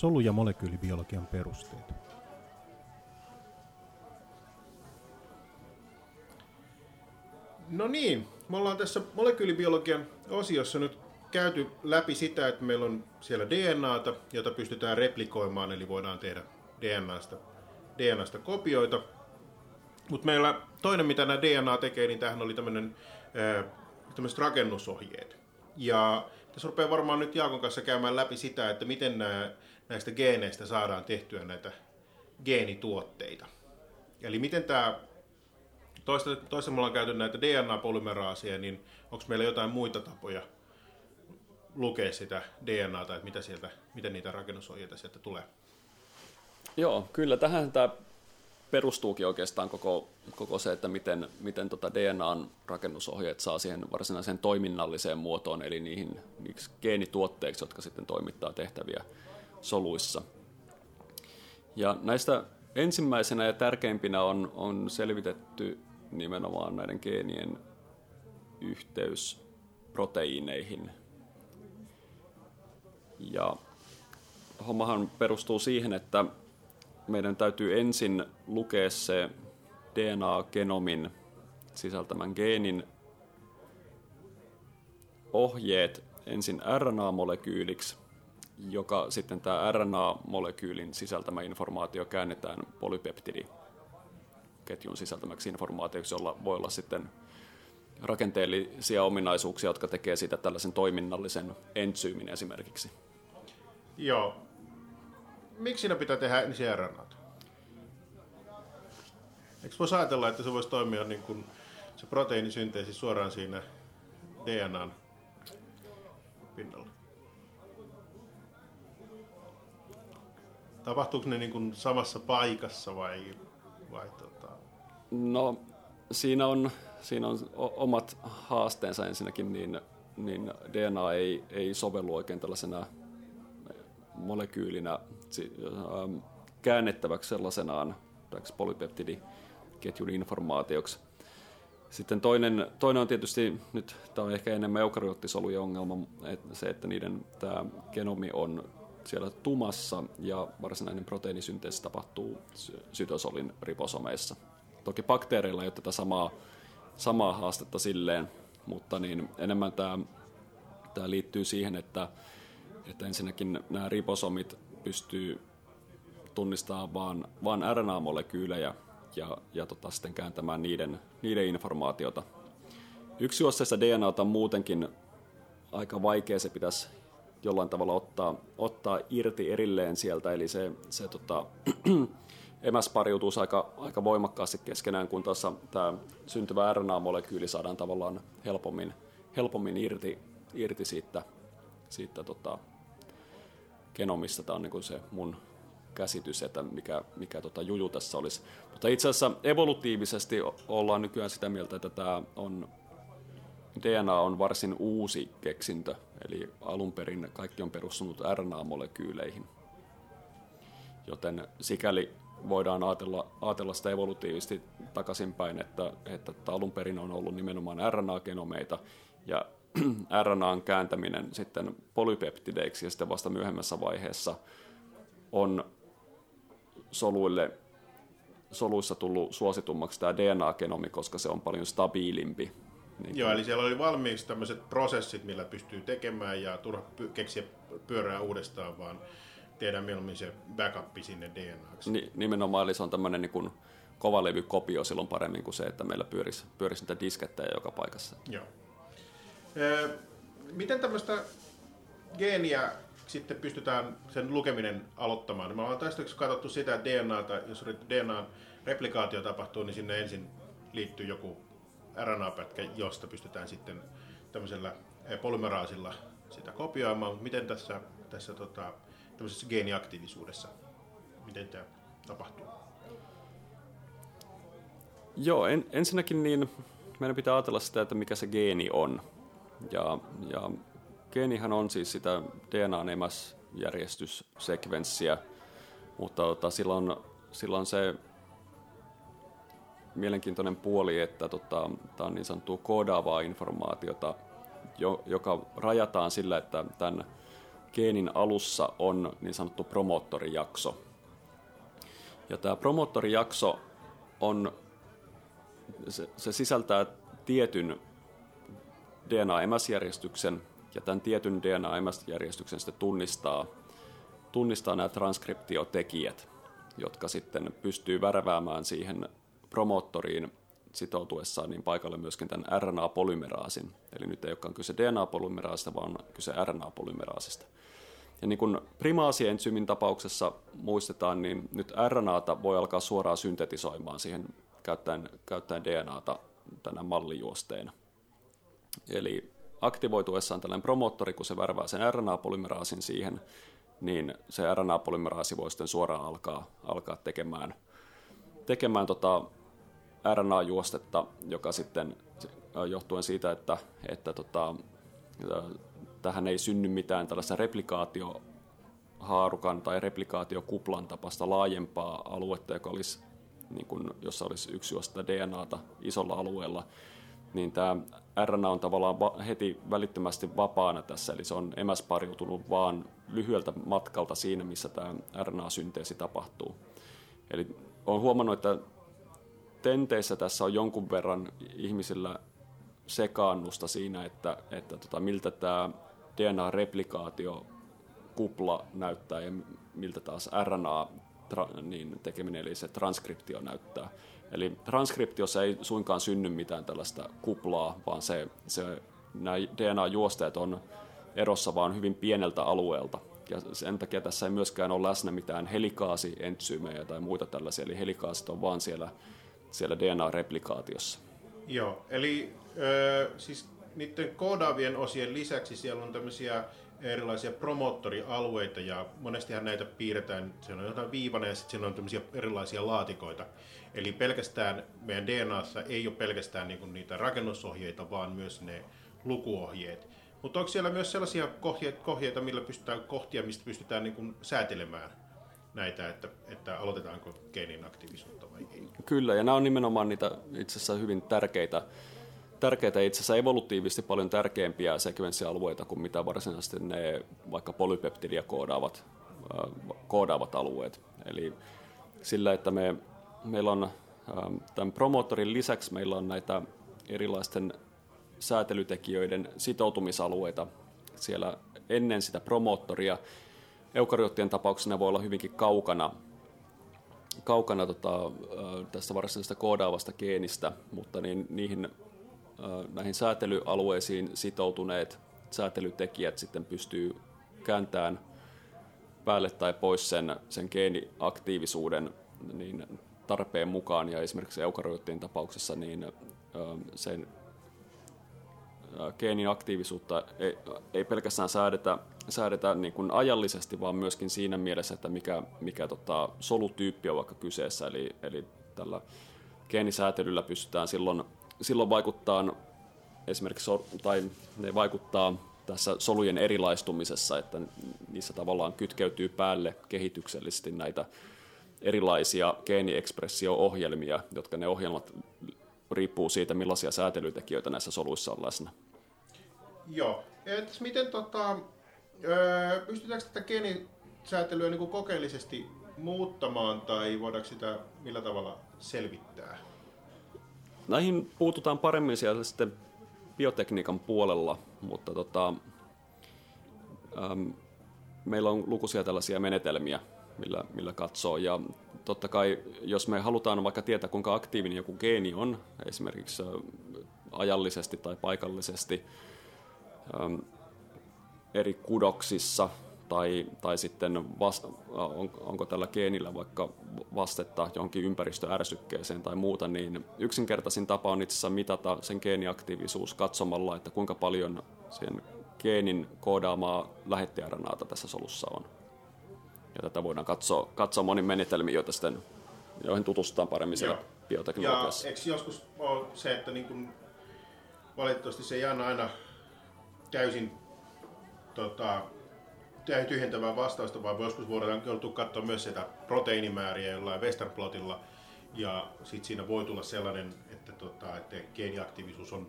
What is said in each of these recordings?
solu- ja molekyylibiologian perusteet. No niin, me ollaan tässä molekyylibiologian osiossa nyt käyty läpi sitä, että meillä on siellä DNAta, jota pystytään replikoimaan, eli voidaan tehdä DNAsta, DNAsta kopioita. Mutta meillä toinen, mitä nämä DNA tekee, niin tähän oli tämmöinen tämmöiset rakennusohjeet. Ja tässä rupeaa varmaan nyt Jaakon kanssa käymään läpi sitä, että miten nämä, näistä geeneistä saadaan tehtyä näitä geenituotteita. Eli miten tämä, toista, toista me ollaan käyty näitä DNA-polymeraasia, niin onko meillä jotain muita tapoja lukea sitä DNAta, että mitä sieltä, miten niitä rakennusohjeita sieltä tulee? Joo, kyllä tähän tämä perustuukin oikeastaan koko, koko se, että miten, miten tota DNAn rakennusohjeet saa siihen varsinaiseen toiminnalliseen muotoon, eli niihin geenituotteiksi, jotka sitten toimittaa tehtäviä soluissa. Ja näistä ensimmäisenä ja tärkeimpinä on, on selvitetty nimenomaan näiden geenien yhteys proteiineihin. Ja hommahan perustuu siihen, että meidän täytyy ensin lukea se DNA-genomin sisältämän geenin ohjeet ensin RNA-molekyyliksi, joka sitten tämä RNA-molekyylin sisältämä informaatio käännetään polypeptidiketjun sisältämäksi informaatioksi, jolla voi olla sitten rakenteellisia ominaisuuksia, jotka tekee siitä tällaisen toiminnallisen entsyymin esimerkiksi. Joo, miksi siinä pitää tehdä ensin RNAta? Eikö voisi ajatella, että se voisi toimia niin kuin se proteiinisynteesi suoraan siinä DNAn Tapahtuuko ne niin kuin samassa paikassa vai, vai tota... No, siinä on, siinä on omat haasteensa ensinnäkin, niin, niin DNA ei, ei sovellu oikein tällaisena molekyylinä ähm, käännettäväksi sellaisenaan polypeptidiketjun informaatioksi. Sitten toinen, toinen on tietysti, nyt tämä on ehkä enemmän eukaryoottisolujen ongelma, että se, että niiden tämä genomi on siellä tumassa ja varsinainen proteiinisynteesi tapahtuu sytosolin ribosomeissa. Toki bakteereilla ei ole tätä samaa, samaa haastetta silleen, mutta niin enemmän tämä, tämä liittyy siihen, että että ensinnäkin nämä riposomit pystyy tunnistamaan vain, vain RNA-molekyylejä ja, ja tota, sitten kääntämään niiden, niiden informaatiota. Yksi osassa DNAta on muutenkin aika vaikea, se pitäisi jollain tavalla ottaa, ottaa irti erilleen sieltä, eli se, se tota, emäs pariutuu aika, aika voimakkaasti keskenään, kun tuossa tämä syntyvä RNA-molekyyli saadaan tavallaan helpommin, helpommin irti, irti siitä, siitä tota, genomista. Tämä on niin se mun käsitys, että mikä, mikä tota juju tässä olisi. Mutta itse asiassa evolutiivisesti ollaan nykyään sitä mieltä, että tämä on, DNA on varsin uusi keksintö, eli alun perin kaikki on perustunut RNA-molekyyleihin. Joten sikäli voidaan ajatella, ajatella sitä evolutiivisesti takaisinpäin, että, että alun perin on ollut nimenomaan RNA-genomeita, ja RNAn kääntäminen sitten polypeptideiksi ja sitten vasta myöhemmässä vaiheessa on soluille, soluissa tullut suositummaksi tämä DNA-genomi, koska se on paljon stabiilimpi. Niin Joo, eli siellä oli valmiiksi tämmöiset prosessit, millä pystyy tekemään ja turha keksiä pyörää uudestaan, vaan tehdään mieluummin se backup sinne DNAksi. Ni, nimenomaan, eli se on tämmöinen niin kovalevykopio silloin paremmin kuin se, että meillä pyörisi, pyörisi niitä diskettejä joka paikassa. Joo. Miten tämmöistä geeniä sitten pystytään sen lukeminen aloittamaan? Me ollaan tästä katsottu sitä, että DNAta, jos DNAn replikaatio tapahtuu, niin sinne ensin liittyy joku RNA-pätkä, josta pystytään sitten tämmöisellä polymeraasilla sitä kopioimaan. Miten tässä, tässä tota, tämmöisessä geeniaktiivisuudessa, miten tämä tapahtuu? Joo, en, ensinnäkin niin meidän pitää ajatella sitä, että mikä se geeni on. Ja, ja geenihän on siis sitä DNA-emäsjärjestyssekvenssiä, mutta tota, sillä on se mielenkiintoinen puoli, että tota, tämä on niin sanottua koodaavaa informaatiota, jo, joka rajataan sillä, että tämän geenin alussa on niin sanottu promoottorijakso. Ja tämä promoottorijakso on, se, se sisältää tietyn DNA-emäsjärjestyksen, ja tämän tietyn DNA-emäsjärjestyksen sitten tunnistaa, tunnistaa nämä transkriptiotekijät, jotka sitten pystyy värväämään siihen promoottoriin sitoutuessaan niin paikalle myöskin tämän RNA-polymeraasin. Eli nyt ei olekaan kyse DNA-polymeraasista, vaan kyse RNA-polymeraasista. Ja niin kuin primaasientsyymin tapauksessa muistetaan, niin nyt RNAta voi alkaa suoraan syntetisoimaan siihen käyttäen, käyttäen DNAta tänä mallijuosteena. Eli aktivoituessaan tällainen promoottori, kun se värvää sen RNA-polymeraasin siihen, niin se RNA-polymeraasi voi sitten suoraan alkaa, alkaa tekemään, tekemään tota RNA-juostetta, joka sitten johtuen siitä, että, että tota, tähän ei synny mitään tällaista replikaatiohaarukan tai replikaatiokuplan tapasta laajempaa aluetta, joka olisi, niin kuin, jossa olisi yksi juosta DNAta isolla alueella, niin tämä RNA on tavallaan heti välittömästi vapaana tässä, eli se on emäspariutunut vaan lyhyeltä matkalta siinä, missä tämä RNA-synteesi tapahtuu. Eli olen huomannut, että tenteissä tässä on jonkun verran ihmisillä sekaannusta siinä, että, että tota, miltä tämä DNA-replikaatio kupla näyttää ja miltä taas RNA niin tekeminen, eli se transkriptio näyttää. Eli transkriptiossa ei suinkaan synny mitään tällaista kuplaa, vaan se, se, nämä DNA-juosteet on erossa vaan hyvin pieneltä alueelta. Ja sen takia tässä ei myöskään ole läsnä mitään helikaasientsyymejä tai muita tällaisia, eli helikaasit on vaan siellä, siellä DNA-replikaatiossa. Joo, eli äh, siis niiden koodaavien osien lisäksi siellä on tämmöisiä erilaisia promoottorialueita ja monestihan näitä piirretään, se on jotain viivana ja sitten on tämmöisiä erilaisia laatikoita. Eli pelkästään meidän DNAssa ei ole pelkästään niinku niitä rakennusohjeita, vaan myös ne lukuohjeet. Mutta onko siellä myös sellaisia kohjeita, millä pystytään kohtia, mistä pystytään niinku säätelemään näitä, että, että aloitetaanko geenin aktiivisuutta vai ei? Kyllä, ja nämä on nimenomaan niitä itse asiassa hyvin tärkeitä tärkeitä, itse asiassa evolutiivisesti paljon tärkeämpiä sekvenssialueita kuin mitä varsinaisesti ne vaikka polypeptidia koodaavat, äh, koodaavat alueet. Eli sillä, että me, meillä on ähm, tämän promoottorin lisäksi meillä on näitä erilaisten säätelytekijöiden sitoutumisalueita siellä ennen sitä promoottoria. Eukaryoottien tapauksessa ne voi olla hyvinkin kaukana, kaukana tota, tästä varsinaisesta koodaavasta geenistä, mutta niin, niihin näihin säätelyalueisiin sitoutuneet säätelytekijät sitten pystyy kääntämään päälle tai pois sen, sen geeniaktiivisuuden niin tarpeen mukaan. Ja esimerkiksi eukaryoottien tapauksessa niin sen geenin aktiivisuutta ei, ei pelkästään säädetä, säädetä niin kuin ajallisesti, vaan myöskin siinä mielessä, että mikä, mikä tota, solutyyppi on vaikka kyseessä. Eli, eli tällä geenisäätelyllä pystytään silloin silloin vaikuttaa esimerkiksi, tai ne vaikuttaa tässä solujen erilaistumisessa, että niissä tavallaan kytkeytyy päälle kehityksellisesti näitä erilaisia geeniekspressio-ohjelmia, jotka ne ohjelmat riippuu siitä, millaisia säätelytekijöitä näissä soluissa on läsnä. Joo. Et miten tota, pystytäänkö tätä geenisäätelyä niin kokeellisesti muuttamaan tai voidaanko sitä millä tavalla selvittää? Näihin puututaan paremmin siellä sitten biotekniikan puolella, mutta tota, äm, meillä on lukuisia tällaisia menetelmiä, millä, millä katsoo. Ja totta kai, jos me halutaan vaikka tietää, kuinka aktiivinen joku geeni on, esimerkiksi ajallisesti tai paikallisesti äm, eri kudoksissa tai, tai sitten vasta, on, onko tällä geenillä vaikka vastetta johonkin ympäristöärsykkeeseen tai muuta, niin yksinkertaisin tapa on itse asiassa mitata sen geeniaktiivisuus katsomalla, että kuinka paljon sen geenin koodaamaa lähettiäranaata tässä solussa on. Ja tätä voidaan katsoa, katsoa monin menetelmiin, joita sitten, joihin tutustutaan paremmin siellä Joo. bioteknologiassa. Ja eikö joskus ole se, että niin kun, valitettavasti se ei aina täysin tota, tyhjentävää vastausta, vaan joskus voidaan joutua katsoa myös sitä proteiinimääriä jollain Westerplotilla. Ja sitten siinä voi tulla sellainen, että, tota, että geeniaktiivisuus on,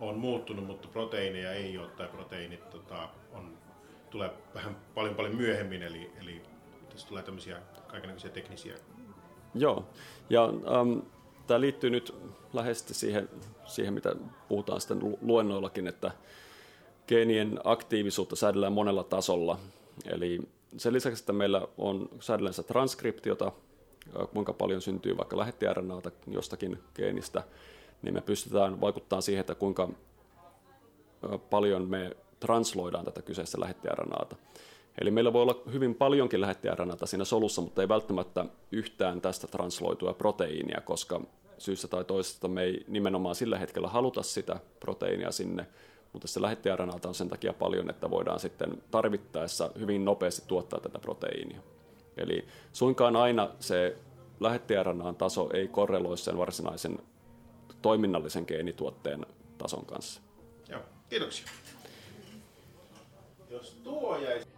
on muuttunut, mutta proteiineja ei ole, tai proteiinit tota, on tulee vähän paljon paljon myöhemmin, eli, eli tässä tulee tämmöisiä kaikenlaisia teknisiä. Joo, ja um, tämä liittyy nyt läheisesti siihen, siihen, mitä puhutaan sitten luennoillakin, että geenien aktiivisuutta säädellään monella tasolla. Eli sen lisäksi, että meillä on säädellään transkriptiota, kuinka paljon syntyy vaikka lähetti-RNAta jostakin geenistä, niin me pystytään vaikuttamaan siihen, että kuinka paljon me transloidaan tätä kyseistä lähetti-RNAta. Eli meillä voi olla hyvin paljonkin lähetti-RNAta siinä solussa, mutta ei välttämättä yhtään tästä transloitua proteiinia, koska syystä tai toisesta me ei nimenomaan sillä hetkellä haluta sitä proteiinia sinne, mutta se lähetti on sen takia paljon, että voidaan sitten tarvittaessa hyvin nopeasti tuottaa tätä proteiinia. Eli suinkaan aina se lähetti taso ei korreloi sen varsinaisen toiminnallisen geenituotteen tason kanssa. Joo, kiitoksia. Jos tuo jäisi...